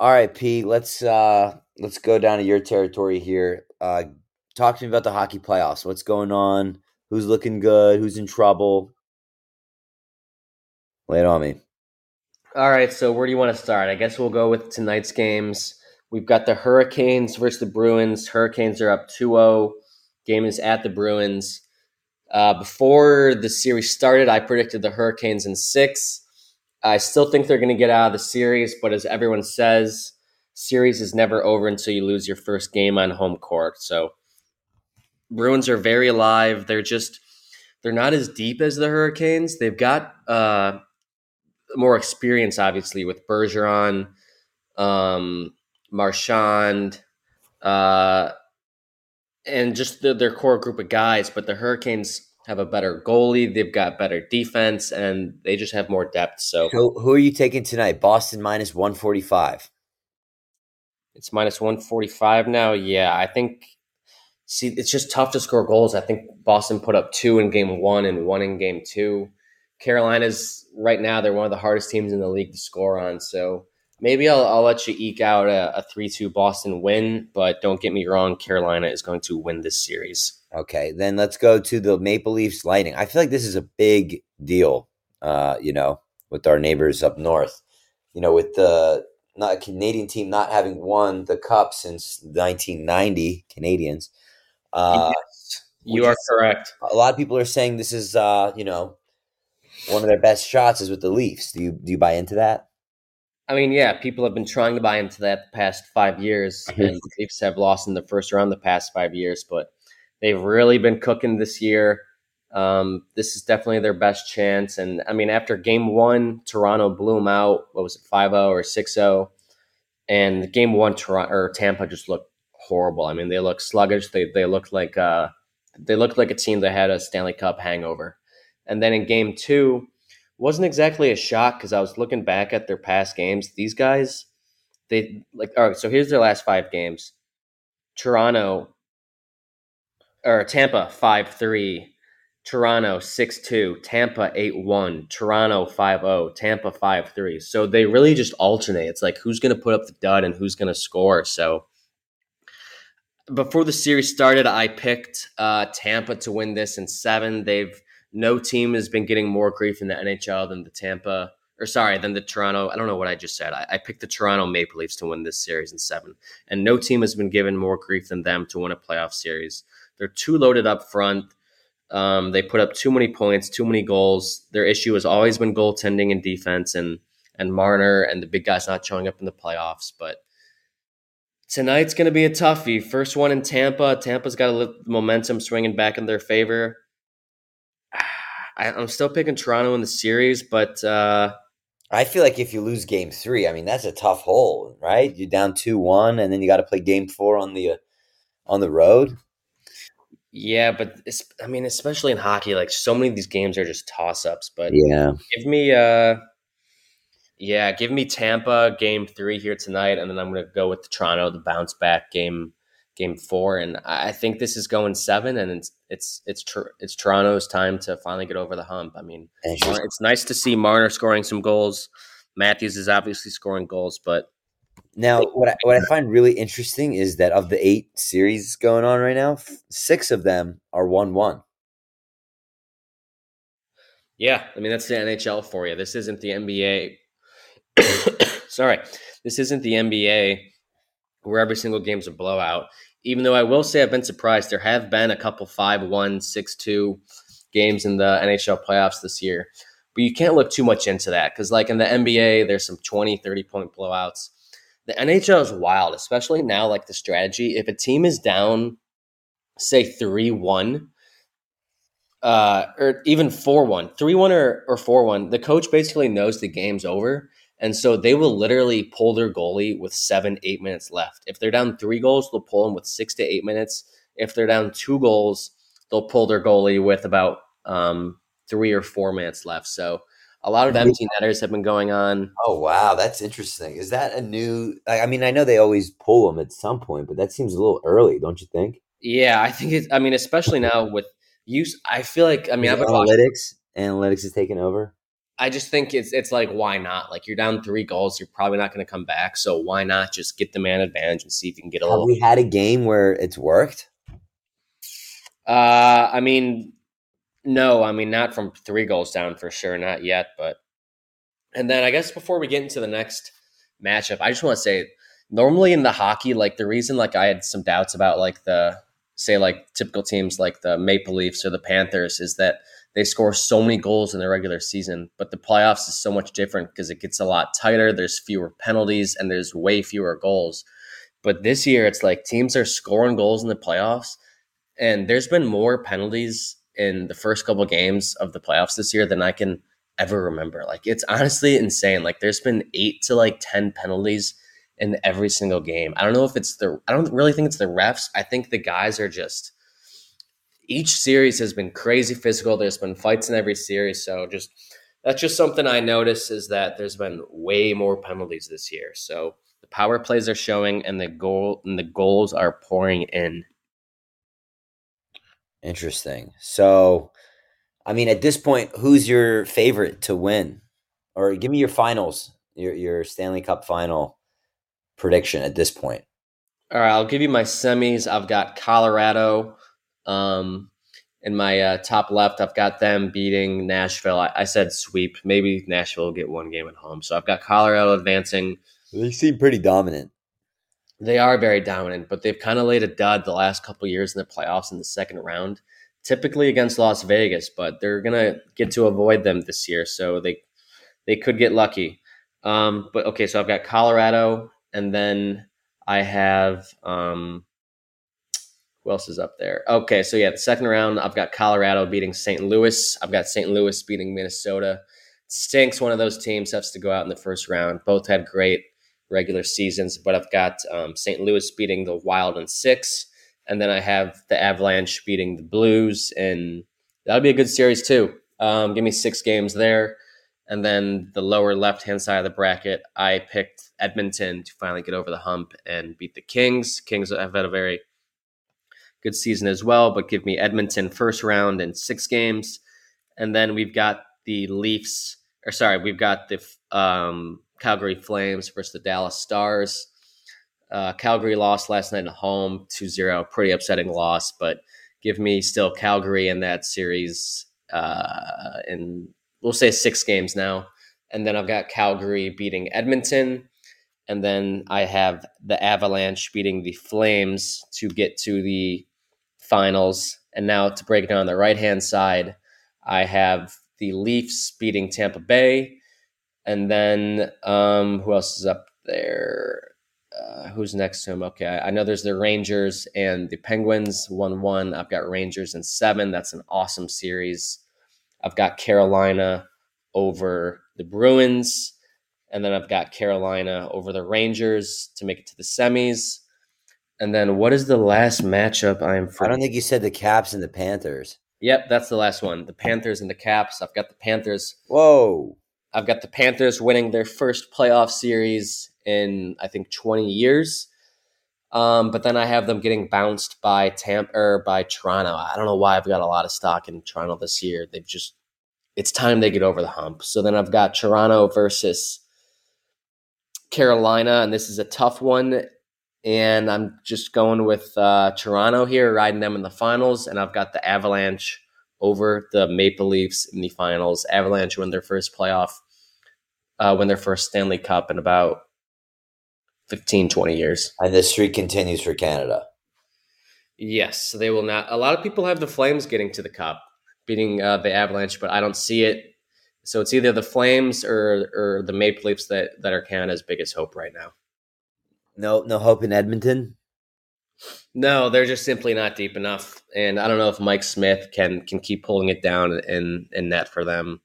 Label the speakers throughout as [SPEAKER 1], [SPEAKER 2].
[SPEAKER 1] All right, Pete. Let's uh let's go down to your territory here. Uh, talk to me about the hockey playoffs. What's going on? Who's looking good? Who's in trouble? Lay it on me.
[SPEAKER 2] All right, so where do you want to start? I guess we'll go with tonight's games. We've got the Hurricanes versus the Bruins. Hurricanes are up 2 0. Game is at the Bruins. Uh, before the series started, I predicted the Hurricanes in six. I still think they're going to get out of the series, but as everyone says, series is never over until you lose your first game on home court. So Bruins are very alive. They're just they're not as deep as the Hurricanes. They've got uh, more experience, obviously, with Bergeron, um, Marchand, uh, and just the, their core group of guys. But the Hurricanes have a better goalie. They've got better defense, and they just have more depth. So,
[SPEAKER 1] So who are you taking tonight? Boston minus one forty five.
[SPEAKER 2] it's minus one forty five now. Yeah, I think. See, it's just tough to score goals. I think Boston put up two in game one and one in game two. Carolina's right now they're one of the hardest teams in the league to score on. So maybe I'll, I'll let you eke out a, a three-two Boston win, but don't get me wrong, Carolina is going to win this series.
[SPEAKER 1] Okay, then let's go to the Maple Leafs Lightning. I feel like this is a big deal. Uh, you know, with our neighbors up north. You know, with the not a Canadian team not having won the cup since 1990, Canadiens. Uh,
[SPEAKER 2] You are correct.
[SPEAKER 1] a lot of people are saying this is uh, you know one of their best shots is with the Leafs. Do you do you buy into that?
[SPEAKER 2] I mean, yeah, people have been trying to buy into that the past five years, and the Leafs have lost in the first round the past five years, but they've really been cooking this year. Um, this is definitely their best chance. And I mean, after game one, Toronto blew them out. What was it, 5 0 or 6 0? And game one, Toronto or Tampa just looked horrible. I mean, they looked sluggish. They, they looked like uh, they looked like a team that had a Stanley Cup hangover. And then in game two, wasn't exactly a shock because I was looking back at their past games. These guys, they like all right. So here's their last five games: Toronto or Tampa five three, Toronto six two, Tampa eight one, Toronto 5-0, Tampa five three. So they really just alternate. It's like who's going to put up the dud and who's going to score. So before the series started, I picked uh, Tampa to win this in seven. They've no team has been getting more grief in the NHL than the Tampa, or sorry, than the Toronto. I don't know what I just said. I, I picked the Toronto Maple Leafs to win this series in seven, and no team has been given more grief than them to win a playoff series. They're too loaded up front. Um, they put up too many points, too many goals. Their issue has always been goaltending and defense, and and Marner and the big guys not showing up in the playoffs. But tonight's going to be a toughie. First one in Tampa. Tampa's got a little momentum swinging back in their favor. I, I'm still picking Toronto in the series, but uh,
[SPEAKER 1] I feel like if you lose Game Three, I mean that's a tough hole, right? You're down two one, and then you got to play Game Four on the uh, on the road.
[SPEAKER 2] Yeah, but it's, I mean, especially in hockey, like so many of these games are just toss ups. But
[SPEAKER 1] Yeah,
[SPEAKER 2] give me, uh, yeah, give me Tampa game three here tonight, and then I'm going to go with the Toronto, the bounce back game, game four, and I think this is going seven, and it's it's it's Tor- it's Toronto's time to finally get over the hump. I mean,
[SPEAKER 1] it's just
[SPEAKER 2] it's nice to see Marner scoring some goals. Matthews is obviously scoring goals, but
[SPEAKER 1] Now, what I, what I find really interesting is that of the eight series going on right now, six of them are one one.
[SPEAKER 2] yeah, I mean that's the NHL for you. This isn't the NBA. Sorry, this isn't the NBA where every single game's a blowout. Even though I will say I've been surprised, there have been a couple 5 1, 6 2 games in the NHL playoffs this year. But you can't look too much into that because, like in the NBA, there's some 20, 30 point blowouts. The NHL is wild, especially now, like the strategy. If a team is down, say 3 1, uh, or even 4 1, 3 1 or, or 4 1, the coach basically knows the game's over. And so they will literally pull their goalie with seven, eight minutes left. If they're down three goals, they'll pull them with six to eight minutes. If they're down two goals, they'll pull their goalie with about um, three or four minutes left. So a lot of empty netters have been going on.
[SPEAKER 1] Oh wow, that's interesting. Is that a new? I mean, I know they always pull them at some point, but that seems a little early, don't you think?
[SPEAKER 2] Yeah, I think it's, I mean, especially now with use, I feel like, I mean, I've been watching
[SPEAKER 1] analytics, analytics is taking over.
[SPEAKER 2] I just think it's it's like why not? Like you're down three goals, you're probably not going to come back, so why not just get the man advantage and see if you can get a
[SPEAKER 1] Have
[SPEAKER 2] little.
[SPEAKER 1] we had a game where it's worked?
[SPEAKER 2] Uh, I mean, no, I mean not from three goals down for sure, not yet. But and then I guess before we get into the next matchup, I just want to say, normally in the hockey, like the reason like I had some doubts about like the say like typical teams like the Maple Leafs or the Panthers is that they score so many goals in the regular season, but the playoffs is so much different because it gets a lot tighter. There's fewer penalties and there's way fewer goals. But this year, it's like teams are scoring goals in the playoffs, and there's been more penalties in the first couple games of the playoffs this year than I can ever remember. Like it's honestly insane. Like there's been eight to like ten penalties in every single game. I don't know if it's the I don't really think it's the refs. I think the guys are just each series has been crazy physical. There's been fights in every series. So just that's just something I notice is that there's been way more penalties this year. So the power plays are showing and the goal and the goals are pouring in.
[SPEAKER 1] Interesting. So, I mean, at this point, who's your favorite to win? Or give me your finals, your your Stanley Cup final prediction at this point.
[SPEAKER 2] All right, I'll give you my semis. I've got Colorado. Um, in my uh, top left, I've got them beating Nashville. I, I, said sweep. Maybe Nashville will get one game at home. So I've got Colorado advancing.
[SPEAKER 1] They seem pretty dominant.
[SPEAKER 2] They are very dominant, but they've kind of laid a dud the last couple years in the playoffs in the second round, typically against Las Vegas. But they're gonna get to avoid them this year, so they they could get lucky. Um, but okay, so I've got Colorado, and then I have um, who else is up there? Okay, so yeah, the second round, I've got Colorado beating St. Louis. I've got St. Louis beating Minnesota. stinks one of those teams has to go out in the first round. Both had great regular seasons, but I've got um, St. Louis beating the Wild in six, and then I have the Avalanche beating the Blues, and that'll be a good series too. Um, give me six games there. And then the lower left hand side of the bracket, I picked Edmonton to finally get over the hump and beat the Kings. Kings have had a very good season as well, but give me Edmonton first round in six games. And then we've got the Leafs, or sorry, we've got the um, Calgary Flames versus the Dallas Stars. Uh, Calgary lost last night at home 2 0. Pretty upsetting loss, but give me still Calgary in that series uh, in, we'll say, six games now. And then I've got Calgary beating Edmonton. And then I have the Avalanche beating the Flames to get to the finals. And now to break it down on the right hand side, I have the Leafs beating Tampa Bay. And then um, who else is up there? Uh, who's next to him? Okay, I know there's the Rangers and the Penguins 1 1. I've got Rangers in seven. That's an awesome series. I've got Carolina over the Bruins. And then I've got Carolina over the Rangers to make it to the semis. And then what is the last matchup I'm
[SPEAKER 1] for? I don't think you said the Caps and the Panthers.
[SPEAKER 2] Yep, that's the last one. The Panthers and the Caps. I've got the Panthers.
[SPEAKER 1] Whoa.
[SPEAKER 2] I've got the Panthers winning their first playoff series in I think 20 years. Um, but then I have them getting bounced by Tampa or by Toronto. I don't know why I've got a lot of stock in Toronto this year. They've just it's time they get over the hump. So then I've got Toronto versus Carolina, and this is a tough one and I'm just going with uh, Toronto here, riding them in the finals, and I've got the Avalanche over the Maple Leafs in the finals. Avalanche win their first playoff, uh, win their first Stanley Cup in about 15, 20 years.
[SPEAKER 1] And the streak continues for Canada.
[SPEAKER 2] Yes, they will not. A lot of people have the Flames getting to the Cup, beating uh, the Avalanche, but I don't see it. So it's either the Flames or or the Maple Leafs that that are Canada's biggest hope right now.
[SPEAKER 1] No, no hope in Edmonton.
[SPEAKER 2] No, they're just simply not deep enough, and I don't know if Mike Smith can can keep pulling it down in in net for them.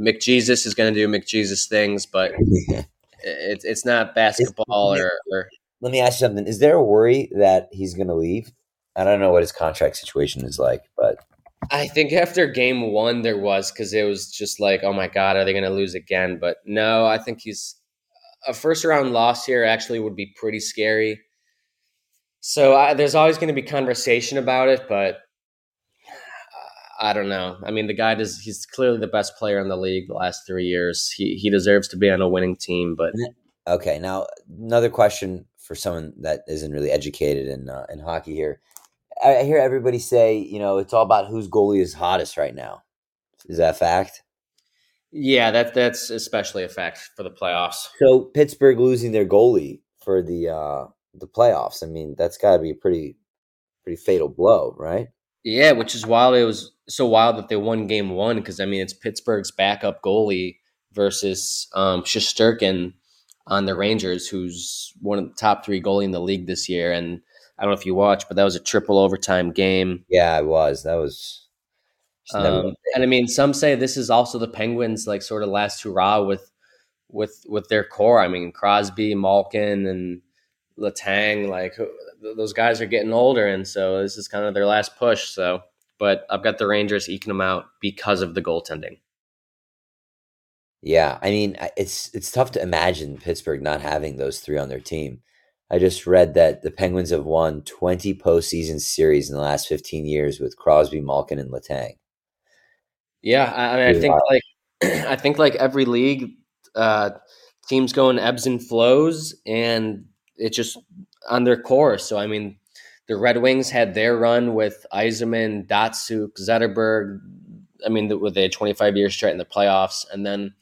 [SPEAKER 2] McJesus is going to do McJesus things, but it's it's not basketball or, or.
[SPEAKER 1] Let me ask you something: Is there a worry that he's going to leave? I don't know what his contract situation is like, but
[SPEAKER 2] I think after game one there was because it was just like, oh my god, are they going to lose again? But no, I think he's a first round loss here actually would be pretty scary. So I, there's always going to be conversation about it, but I don't know. I mean, the guy does. He's clearly the best player in the league the last three years. He he deserves to be on a winning team. But
[SPEAKER 1] okay, now another question for someone that isn't really educated in uh, in hockey here. I hear everybody say, you know, it's all about whose goalie is hottest right now. Is that fact?
[SPEAKER 2] Yeah, that that's especially a fact for the playoffs.
[SPEAKER 1] So Pittsburgh losing their goalie for the uh the playoffs. I mean, that's got to be a pretty pretty fatal blow, right?
[SPEAKER 2] Yeah, which is wild. It was so wild that they won game one because I mean it's Pittsburgh's backup goalie versus um, Shesterkin on the Rangers, who's one of the top three goalie in the league this year. And I don't know if you watched, but that was a triple overtime game.
[SPEAKER 1] Yeah, it was. That was.
[SPEAKER 2] Um, and I mean, some say this is also the Penguins' like sort of last hurrah with with with their core. I mean, Crosby, Malkin, and Letang, like those guys are getting older, and so this is kind of their last push. So, but I've got the Rangers eking them out because of the goaltending.
[SPEAKER 1] Yeah, I mean, it's it's tough to imagine Pittsburgh not having those three on their team. I just read that the Penguins have won 20 postseason series in the last 15 years with Crosby, Malkin, and Letang.
[SPEAKER 2] Yeah, I, mean, I think like I think like every league, uh, teams go in ebbs and flows, and it's just on their course. So I mean, the Red Wings had their run with Yzerman, Datsyuk, Zetterberg. I mean, with a 25 years straight in the playoffs, and then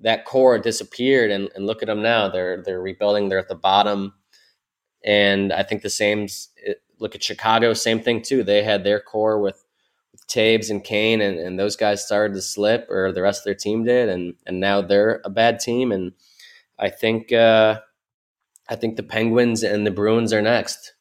[SPEAKER 2] that core disappeared. And, and look at them now; they're they're rebuilding. They're at the bottom, and I think the same. Look at Chicago, same thing too. They had their core with Toews and Kane, and, and those guys started to slip, or the rest of their team did, and and now they're a bad team. And I think. Uh, I think the Penguins and the Bruins are next.